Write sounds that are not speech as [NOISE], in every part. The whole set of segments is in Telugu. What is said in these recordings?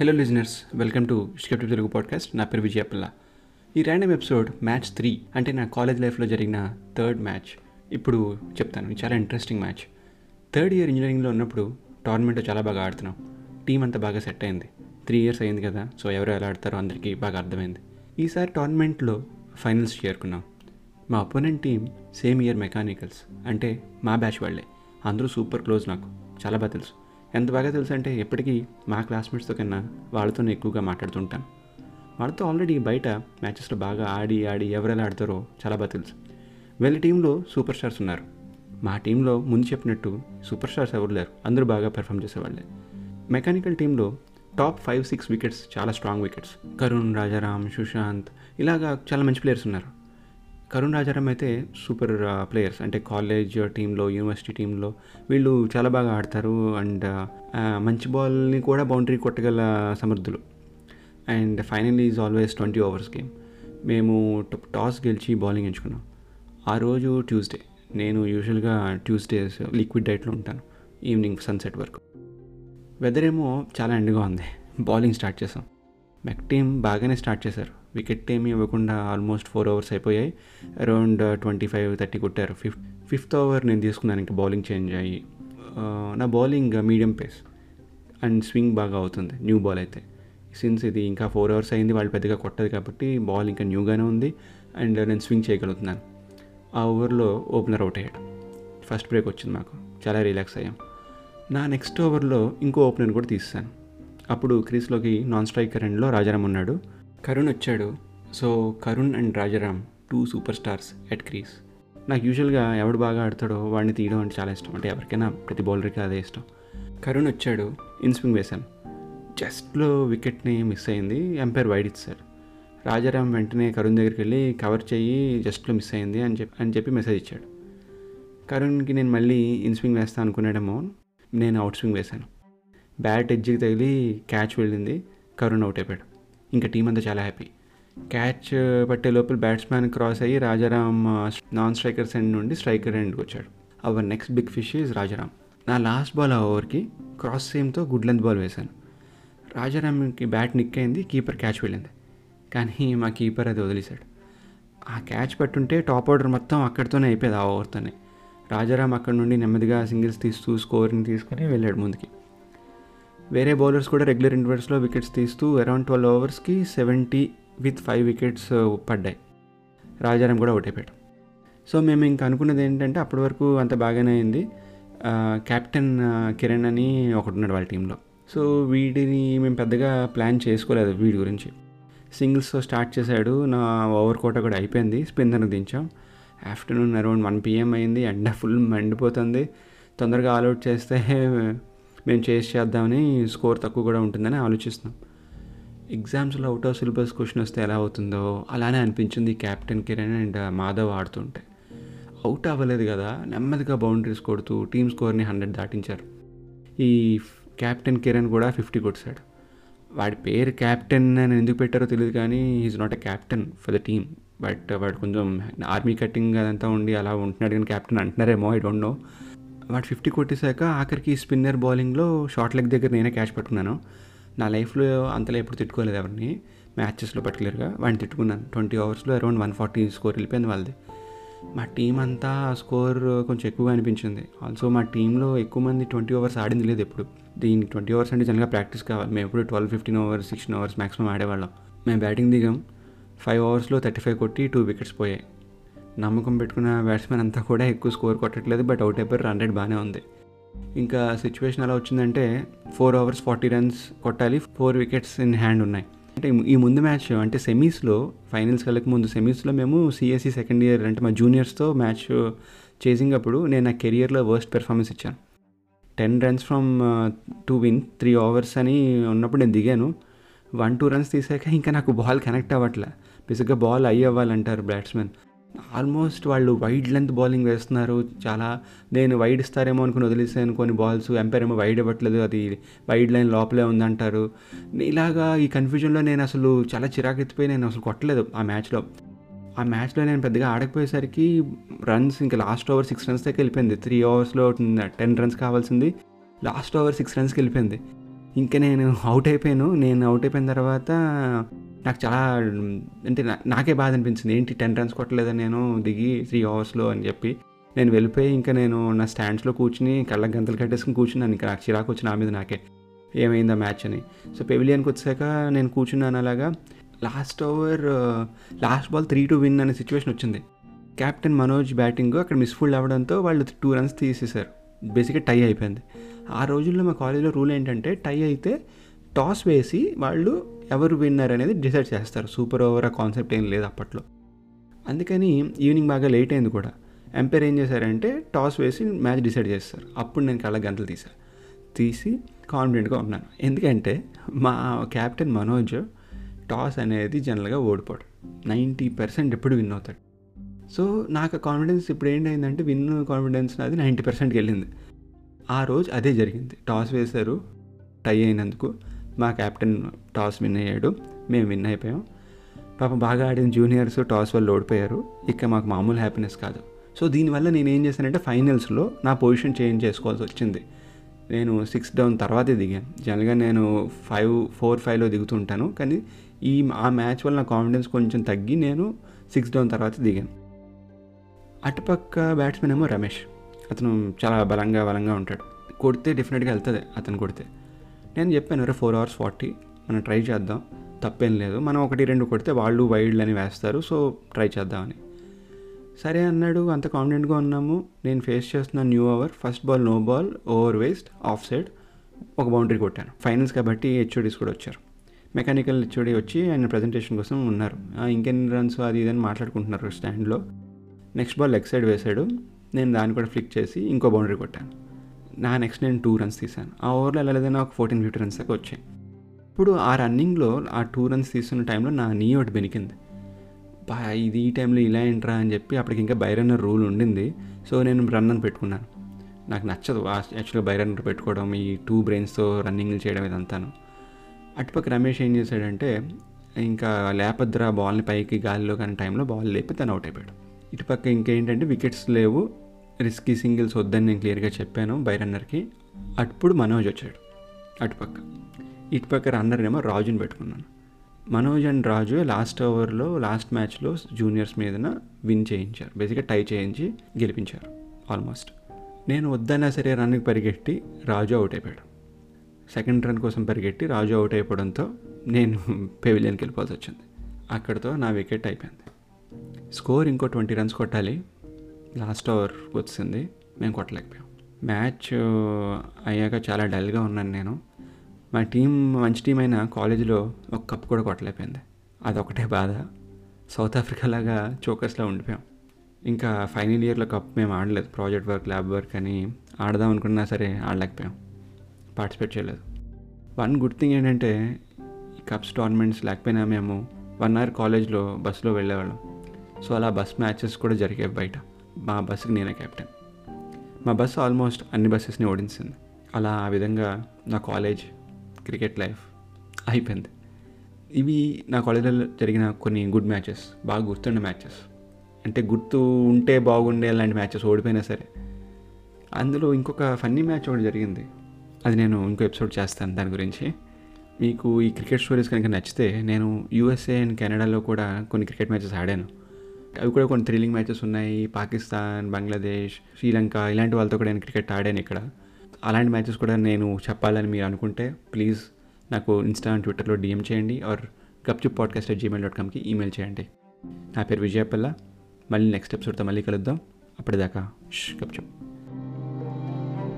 Hello listeners welcome to script Telugu podcast నా పేరు విజయపల్ల ఈ ర్యాండమ్ ఎపిసోడ్ మ్యాచ్ త్రీ అంటే నా కాలేజ్ లైఫ్లో జరిగిన థర్డ్ మ్యాచ్ ఇప్పుడు చెప్తాను. చాలా ఇంట్రెస్టింగ్ మ్యాచ్ థర్డ్ ఇయర్ ఇంజనీరింగ్లో ఉన్నప్పుడు టోర్నమెంట్ చాలా బాగా ఆడుతున్నాం. టీం అంతా బాగా సెట్ అయింది. త్రీ ఇయర్స్ అయింది కదా. సో ఎవరు ఎలా ఆడతారో అందరికీ బాగా అర్థమైంది. ఈసారి టోర్నమెంట్లో ఫైనల్స్ చేరుకున్నాం. మా opponent team same year mechanicals అంటే మా బ్యాచ్ వాళ్ళే. అందరూ సూపర్ క్లోజ్ నాకు. చాలా బాగా తెలుసు. ఎంత బాగా తెలుసు అంటే ఎప్పటికీ మా క్లాస్మేట్స్తో కన్నా వాళ్ళతోనే ఎక్కువగా మాట్లాడుతుంటాను వాళ్ళతో ఆల్రెడీ బయట మ్యాచెస్లో బాగా ఆడి ఆడి ఎవరెలా ఆడతారో చాలా బాగా తెలుసు. వీళ్ళ టీంలో సూపర్ స్టార్స్ ఉన్నారు. మా టీంలో ముందు చెప్పినట్టు సూపర్ స్టార్స్ ఎవరు లేరు. అందరూ బాగా పెర్ఫామ్ చేసేవాళ్ళే. మెకానికల్ టీంలో టాప్ ఫైవ్ సిక్స్ వికెట్స్ చాలా స్ట్రాంగ్ వికెట్స్. కరుణ్ రాజారాం సుశాంత్ ఇలాగా చాలా మంచి ప్లేయర్స్ ఉన్నారు. కరుణ్ రాజారాం అయితే సూపర్ ప్లేయర్స్. అంటే కాలేజ్ టీంలో యూనివర్సిటీ టీంలో వీళ్ళు చాలా బాగా ఆడతారు. అండ్ మంచి బాల్ని కూడా బౌండరీ కొట్టగల సమర్థులు. And final is always twenty overs game. మేము టాస్ గెలిచి బౌలింగ్ ఎంచుకున్నాం. ఆ రోజు ట్యూస్డే. నేను యూజువల్గా ట్యూస్డేస్ లిక్విడ్ డైట్లో ఉంటాను. ఈవినింగ్ సన్సెట్ వరకు. వెదర్ ఏమో చాలా ఎండగా ఉంది. బౌలింగ్ స్టార్ట్ చేసాం. మెక్ టీం బాగానే స్టార్ట్ చేశారు. వికెట్ ఏమీ ఇవ్వకుండా ఆల్మోస్ట్ ఫోర్ అవర్స్ అయిపోయాయి. అరౌండ్ ట్వంటీ ఫైవ్ థర్టీ కొట్టారు. ఫిఫ్త్ ఫిఫ్త్ ఓవర్ నేను తీసుకున్నాను. ఇంకా బౌలింగ్ చేంజ్ అయ్యి uh, నా bowling medium pace and swing బాగా అవుతుంది. న్యూ బాల్ అయితే. సిన్స్ ఇది ఇంకా ఫోర్ అవర్స్ అయింది వాళ్ళు పెద్దగా కొట్టదు కాబట్టి బాల్ ఇంకా న్యూగానే ఉంది అండ్ uh, నేను స్వింగ్ చేయగలుగుతున్నాను. ఆ ఓవర్లో ఓపెనర్ అవుట్ అయ్యాడు. ఫస్ట్ బ్రేక్ వచ్చింది మాకు. చాలా రిలాక్స్ అయ్యాం. నా నెక్స్ట్ ఓవర్లో ఇంకో ఓపెనర్ కూడా తీస్తాను అప్పుడు క్రీస్లోకి నాన్ స్ట్రైకర్ ఎండ్లో రాజారాం ఉన్నాడు. కరుణ్ వచ్చాడు. So Karun and Rajaram two super stars at crease నాకు యూజువల్గా ఎవడు బాగా ఆడతాడో వాడిని తీయడం అంటే చాలా ఇష్టం. అంటే ఎవరికైనా ప్రతి బౌలర్కి అదే ఇష్టం. కరుణ్ వచ్చాడు ఇన్స్వింగ్ వేశాను జస్ట్లో వికెట్ని మిస్ అయింది. ఎంపైర్ వైడ్ ఇచ్చారు రాజారాం వెంటనే కరుణ్ దగ్గరికి వెళ్ళి కవర్ చేయి జస్ట్లో మిస్ అయింది అని చెప్పి అని చెప్పి మెసేజ్ ఇచ్చాడు. కరుణ్కి నేను మళ్ళీ ఇన్స్వింగ్ వేస్తాను అనుకునేడేమో నేను అవుట్ స్వింగ్ వేశాను. బ్యాట్ ఎడ్జికి తగిలి క్యాచ్ వెళ్ళింది. కరుణ్ అవుట్ అయిపోయాడు. ఇంకా టీం అంతా చాలా హ్యాపీ క్యాచ్ uh, పట్టే లోపల బ్యాట్స్మెన్ క్రాస్ అయ్యి రాజారాం నాన్ స్ట్రైకర్స్ ఎండ్ నుండి స్ట్రైకర్ ఎండ్కి వచ్చాడు. Our next big fish is Rajaram. నా లాస్ట్ బాల్ ఆ ఓవర్కి క్రాస్ సేమ్తో గుడ్ లెంత్ బాల్ వేశాను. రాజారాంకి బ్యాట్ నిక్కైంది కీపర్ క్యాచ్ వెళ్ళింది. కానీ మా కీపర్ అది వదిలేశాడు. ఆ క్యాచ్ పట్టుంటే టాప్ ఆర్డర్ మొత్తం అక్కడితోనే అయిపోయేది ఆ ఓవర్తోనే రాజారాం అక్కడ నుండి నెమ్మదిగా సింగిల్స్ తీస్తూ స్కోర్ని తీసుకొని వెళ్ళాడు ముందుకి. వేరే బౌలర్స్ కూడా రెగ్యులర్ ఇంటర్వెల్స్లో వికెట్స్ తీస్తూ అరౌండ్ ట్వెల్వ్ ఓవర్స్కి seventy with five wickets uh, పడ్డాయి. రాజారాం కూడా అవుట్ అయిపోయాడు సో మేము ఇంకా అనుకున్నది ఏంటంటే అప్పటి వరకు అంత బాగానే అయింది. కెప్టెన్ uh, కిరణ్ అని ఒకటిన్నాడు వాళ్ళ టీంలో. సో వీడిని మేము పెద్దగా ప్లాన్ చేసుకోలేదు వీడి గురించి. సింగిల్స్తో స్టార్ట్ చేశాడు. నా ఓవర్ కోట కూడా అయిపోయింది. స్పిన్నర్ దించాం. ఆఫ్టర్నూన్ అరౌండ్ వన్ పిఎం అయింది. ఎండ ఫుల్ మండిపోతుంది. తొందరగా ఆల్అౌట్ చేస్తే మేము చేసి చేద్దామని స్కోర్ తక్కువ కూడా ఉంటుందని ఆలోచిస్తున్నాం. ఎగ్జామ్స్లో అవుట్ ఆఫ్ సిలబస్ క్వశ్చన్ వస్తే ఎలా అవుతుందో అలానే అనిపించింది కెప్టెన్ కిరణ్ అండ్ మాధవ్ ఆడుతుంటే. అవుట్ అవ్వలేదు కదా నెమ్మదిగా బౌండరీస్ కొడుతూ టీమ్ స్కోర్ని హండ్రెడ్ దాటించారు. ఈ కెప్టెన్ కిరణ్ కూడా ఫిఫ్టీ కొట్టాడు. వాడి పేరు క్యాప్టెన్ అని ఎందుకు పెట్టారో తెలియదు కానీ is not a captain for the team but వాడు కొంచెం ఆర్మీ కటింగ్ అదంతా ఉండి అలా ఉంటున్నాడు కానీ క్యాప్టెన్ అంటున్నారేమో ఐ డోంట్ నో వాడు ఫిఫ్టీ కొట్టేశాక ఆఖరికి స్పిన్నర్ బౌలింగ్లో షార్ట్ లెగ్ దగ్గర నేనే క్యాచ్ పట్టుకున్నాను. నా లైఫ్లో అంతలో ఎప్పుడు తిట్టుకోలేదు ఎవరిని. మ్యాచెస్లో పర్టికులర్గా వాడిని తిట్టుకున్నాను. ట్వంటీ అవర్స్లో అరౌండ్ వన్ ఫార్టీ స్కోర్ వెళ్ళిపోయింది వాళ్ళది. మా టీం అంతా స్కోర్ కొంచెం ఎక్కువగా అనిపించింది. ఆల్సో మా టీంలో ఎక్కువ మంది ట్వంటీ అవర్స్ ఆడింది లేదు ఎప్పుడు. దీనికి ట్వంటీ అవర్స్ అంటే జనరల్గా ప్రాక్టీస్ కావాలి. మేము ఎప్పుడు twelve fifteen overs sixteen overs maximum ఆడేవాళ్ళం. మేము బ్యాటింగ్ దిగాం. ఫైవ్ అవర్స్లో థర్టీ ఫైవ్ కొట్టి టూ వికెట్స్ పోయాయి. నమ్మకం పెట్టుకున్న బ్యాట్స్మెన్ అంతా కూడా ఎక్కువ స్కోర్ కొట్టట్లేదు బట్ అవుట్ అయిపోయి రన్ రేట్ బాగానే ఉంది. ఇంకా సిచ్యువేషన్ ఎలా వచ్చిందంటే ఫోర్ అవర్స్ ఫార్టీ రన్స్ కొట్టాలి ఫోర్ వికెట్స్ ఇన్ హ్యాండ్ ఉన్నాయి. అంటే ఈ ముందు మ్యాచ్ అంటే సెమీస్లో ఫైనల్స్ వెళ్ళక ముందు సెమీస్లో మేము సిఎస్సి సెకండ్ ఇయర్ అంటే మా జూనియర్స్తో మ్యాచ్ చేసింగ్ అప్పుడు నేను నా కెరియర్లో వర్స్ట్ పెర్ఫార్మెన్స్ ఇచ్చాను. Ten runs from to win three overs అని ఉన్నప్పుడు నేను దిగాను. వన్ టూ రన్స్ తీసాక ఇంకా నాకు బాల్ కనెక్ట్ అవ్వట్లే. బేసిక్గా బాల్ అయ్యి అవ్వాలంటారు బ్యాట్స్మెన్ ఆల్మోస్ట్ వాళ్ళు వైడ్ లెంత్ బౌలింగ్ వేస్తున్నారు. చాలా నేను వైడ్ ఇస్తారేమో అనుకుని వదిలేసాను. కొన్ని బాల్స్ ఎంపైర్ ఏమో వైడ్ ఇవ్వట్లేదు. అది వైడ్ లైన్ లోపలే ఉందంటారు. ఇలాగా ఈ కన్ఫ్యూజన్లో నేను అసలు చాలా చిరాకు ఎత్తిపోయి నేను అసలు కొట్టలేదు ఆ మ్యాచ్లో ఆ మ్యాచ్లో నేను పెద్దగా ఆడకపోయేసరికి రన్స్ ఇంకా లాస్ట్ ఓవర్ సిక్స్ రన్స్ దాకా వెళ్ళిపోయింది. త్రీ ఓవర్స్లో టెన్ రన్స్ కావాల్సింది. లాస్ట్ ఓవర్ సిక్స్ రన్స్కి వెళ్ళిపోయింది. ఇంకా నేను అవుట్ అయిపోయాను. నేను అవుట్ అయిపోయిన తర్వాత నాకు చాలా అంటే నాకే బాధ అనిపించింది. ఏంటి టెన్ రన్స్ కొట్టలేదని నేను దిగి త్రీ అవర్స్లో అని చెప్పి. నేను వెళ్ళిపోయి ఇంకా నేను నా స్టాండ్స్లో కూర్చుని కళ్ళ గంతలు కట్టేసుకుని కూర్చున్నాను. ఇంకా నాకు చిరాకు వచ్చిన నా మీద నాకే. ఏమైందా మ్యాచ్ అని. సో పెవిలియన్కి వచ్చాక నేను కూర్చున్నాను అలాగా. Last over last ball three to win అనే సిచ్యువేషన్ వచ్చింది. కెప్టెన్ మనోజ్ బ్యాటింగ్ అక్కడ మిస్ఫుల్ అవ్వడంతో వాళ్ళు టూ రన్స్ తీసేశారు. బేసిక్గా టై అయిపోయింది. ఆ రోజుల్లో మా కాలేజీలో రూల్ ఏంటంటే టై అయితే టాస్ వేసి వాళ్ళు ఎవరు విన్నర్ అనేది డిసైడ్ చేస్తారు. సూపర్ ఓవర్ ఆ కాన్సెప్ట్ ఏం లేదు అప్పట్లో. అందుకని ఈవినింగ్ బాగా లేట్ అయింది కూడా. ఎంపైర్ ఏం చేశారంటే టాస్ వేసి మ్యాచ్ డిసైడ్ చేస్తారు. అప్పుడు నేను కళ్ళ గంటలు తీశాను. తీసి కాన్ఫిడెంట్గా ఉన్నాను. ఎందుకంటే మా క్యాప్టెన్ మనోజ్ టాస్ అనేది జనరల్గా ఓడిపోడు. నైంటీ పర్సెంట్ ఎప్పుడు విన్ అవుతాడు. సో నాకు కాన్ఫిడెన్స్ ఇప్పుడు ఏంటైందంటే విన్ కాన్ఫిడెన్స్ నాది నైంటీ పర్సెంట్కి వెళ్ళింది. ఆ రోజు అదే జరిగింది. టాస్ వేశారు టై అయినందుకు. మా కెప్టెన్ టాస్ విన్ అయ్యాడు. మేము విన్ అయిపోయాం. పాపం బాగా ఆడిన జూనియర్స్ టాస్ వల్ల ఓడిపోయారు. ఇక మాకు మామూలు హ్యాపీనెస్ కాదు. సో దీనివల్ల నేను ఏం చేశానంటే ఫైనల్స్లో నా పొజిషన్ చేంజ్ చేసుకోవాల్సి వచ్చింది. నేను సిక్స్ డౌన్ తర్వాతే దిగాను. జనరల్గా నేను ఫైవ్ ఫోర్ ఫైవ్లో దిగుతుంటాను. కానీ ఈ ఆ మ్యాచ్ వల్ల నా కాన్ఫిడెన్స్ కొంచెం తగ్గి నేను సిక్స్ డౌన్ తర్వాత దిగాను. అటుపక్క బ్యాట్స్మెన్ ఏమో రమేష్. అతను చాలా బలంగా బలంగా ఉంటాడు. కొడితే డెఫినెట్గా వెళ్తుంది అతను కొడితే. నేను చెప్పాను రే ఫోర్ అవర్స్ ఫార్టీ మనం ట్రై చేద్దాం. తప్పేం లేదు. మనం ఒకటి రెండు కొడితే వాళ్ళు వైల్డ్ అని వేస్తారు సో ట్రై చేద్దామని. సరే అన్నాడు. అంత కాన్ఫిడెంట్గా ఉన్నాము. నేను ఫేస్ చేస్తున్న new over first ball no ball over waist off side ఒక బౌండరీ కొట్టాను. ఫైనల్స్ కాబట్టి హెచ్ఓడీస్ కూడా వచ్చారు. మెకానికల్ హెచ్ఓడి వచ్చి ఆయన ప్రజెంటేషన్ కోసం ఉన్నారు. ఇంకెన్ని రన్స్ అది ఇది అని మాట్లాడుకుంటున్నారు స్టాండ్లో నెక్స్ట్ బాల్ లెగ్ సైడ్ వేశాడు. నేను దాన్ని కూడా ఫ్లిక్ చేసి ఇంకో బౌండరీ కొట్టాను. నా నెక్స్ట్ నేను టూ రన్స్ తీశాను. ఆ ఓవర్లో వెళ్ళలేదన్నా ఒక ఫోర్టీన్ ఫిఫ్టీ రన్స్ దాకా వచ్చాయి. ఇప్పుడు ఆ రన్నింగ్లో ఆ టూ రన్స్ తీస్తున్న టైంలో నా నీ ఒకటి బెనికింది. బా ఇది ఈ టైంలో ఇలా ఏంట్రా అని చెప్పి అప్పటికి ఇంకా బైరన్ రూల్ ఉండింది. సో నేను రన్నర్ పెట్టుకున్నాను. నాకు నచ్చదు. యాక్చువల్గా బైరన్ పెట్టుకోవడం ఈ టూ బ్రెయిన్స్తో రన్నింగ్లు చేయడం ఇదంతాను. అటుపక్క రమేష్ ఏం చేశాడంటే ఇంకా లేపద్ర బాల్ని పైకి గాలిలో కానీ టైంలో బాల్ లేపి తను అవుట్ అయిపోయాడు. ఇటుపక్క ఇంకేంటంటే వికెట్స్ లేవు. రిస్కీ సింగిల్స్ వద్దని నేను క్లియర్గా చెప్పాను బైరన్నర్కి అప్పుడు మనోజ్ వచ్చాడు అటుపక్క. ఇటుపక్క రన్నర్ ఏమో రాజుని పెట్టుకున్నాను. మనోజ్ అండ్ రాజు లాస్ట్ ఓవర్లో లాస్ట్ మ్యాచ్లో జూనియర్స్ మీదన విన్ చేయించారు. బేసిక్గా టై చేయించి గెలిపించారు ఆల్మోస్ట్ నేను వద్దన్నా సరే రన్కి పరిగెట్టి రాజు అవుట్ అయిపోయాడు. సెకండ్ రన్ కోసం పరిగెట్టి రాజు అవుట్ అయిపోవడంతో నేను [LAUGHS] పెవిలియన్కి వెళ్ళిపోవాల్సి వచ్చింది. అక్కడితో నా వికెట్ అయిపోయింది. స్కోర్ ఇంకో ట్వంటీ రన్స్ కొట్టాలి. లాస్ట్ ఓవర్ వచ్చింది మేము కొట్టలేకపోయాం. మ్యాచ్ అయ్యాక చాలా డల్గా ఉన్నాను నేను. మా టీం మంచి టీం అయినా కాలేజీలో ఒక కప్ కూడా కొట్టలేకపోయింది. అదొకటే బాధ. సౌత్ ఆఫ్రికా లాగా చోకర్స్లో ఉండిపోయాం. ఇంకా ఫైనల్ ఇయర్లో కప్ మేము ఆడలేదు. ప్రాజెక్ట్ వర్క్ ల్యాబ్ వర్క్ అని ఆడదాం అనుకున్నా సరే ఆడలేకపోయాం. పార్టిసిపేట్ చేయలేదు. వన్ గుడ్ థింగ్ ఏంటంటే ఈ కప్స్ టోర్నమెంట్స్ లేకపోయినా మేము వన్ అవర్ కాలేజ్లో బస్సులో వెళ్ళేవాళ్ళం. సో అలా బస్ మ్యాచెస్ కూడా జరిగాయి బయట. మా బస్సుకి నేనే కెప్టెన్ మా బస్సు ఆల్మోస్ట్ అన్ని బస్సెస్ని ఓడించింది. అలా ఆ విధంగా నా కాలేజ్ క్రికెట్ లైఫ్ అయిపోయింది. ఇవి నా కాలేజీలో జరిగిన కొన్ని గుడ్ మ్యాచెస్ బాగా గుర్తుండే మ్యాచెస్ అంటే గుర్తు ఉంటే బాగుండే అలాంటి మ్యాచెస్ ఓడిపోయినా సరే. అందులో ఇంకొక ఫన్నీ మ్యాచ్ ఒకటి జరిగింది. అది నేను ఇంకో ఎపిసోడ్ చేస్తాను దాని గురించి. మీకు ఈ క్రికెట్ స్టోరీస్ కనుక నచ్చితే నేను యూఎస్ఏ అండ్ కెనడాలో కూడా కొన్ని క్రికెట్ మ్యాచెస్ ఆడాను. అవి కూడా కొన్ని థ్రిల్లింగ్ మ్యాచెస్ ఉన్నాయి. పాకిస్తాన్ బంగ్లాదేశ్ శ్రీలంక ఇలాంటి వాళ్ళతో కూడా నేను క్రికెట్ ఆడాను ఇక్కడ. అలాంటి మ్యాచెస్ కూడా నేను చెప్పాలని మీరు అనుకుంటే ప్లీజ్ నాకు ఇన్స్టా ట్విట్టర్లో డిఎం చేయండి or Gupchup podcast at Gmail dot కామ్కి email చేయండి. నా పేరు విజయపల్ల మళ్ళీ నెక్స్ట్ ఎపిసోడ్తో మళ్ళీ కలుద్దాం. అప్పటిదాకా గప్చుప్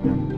thank you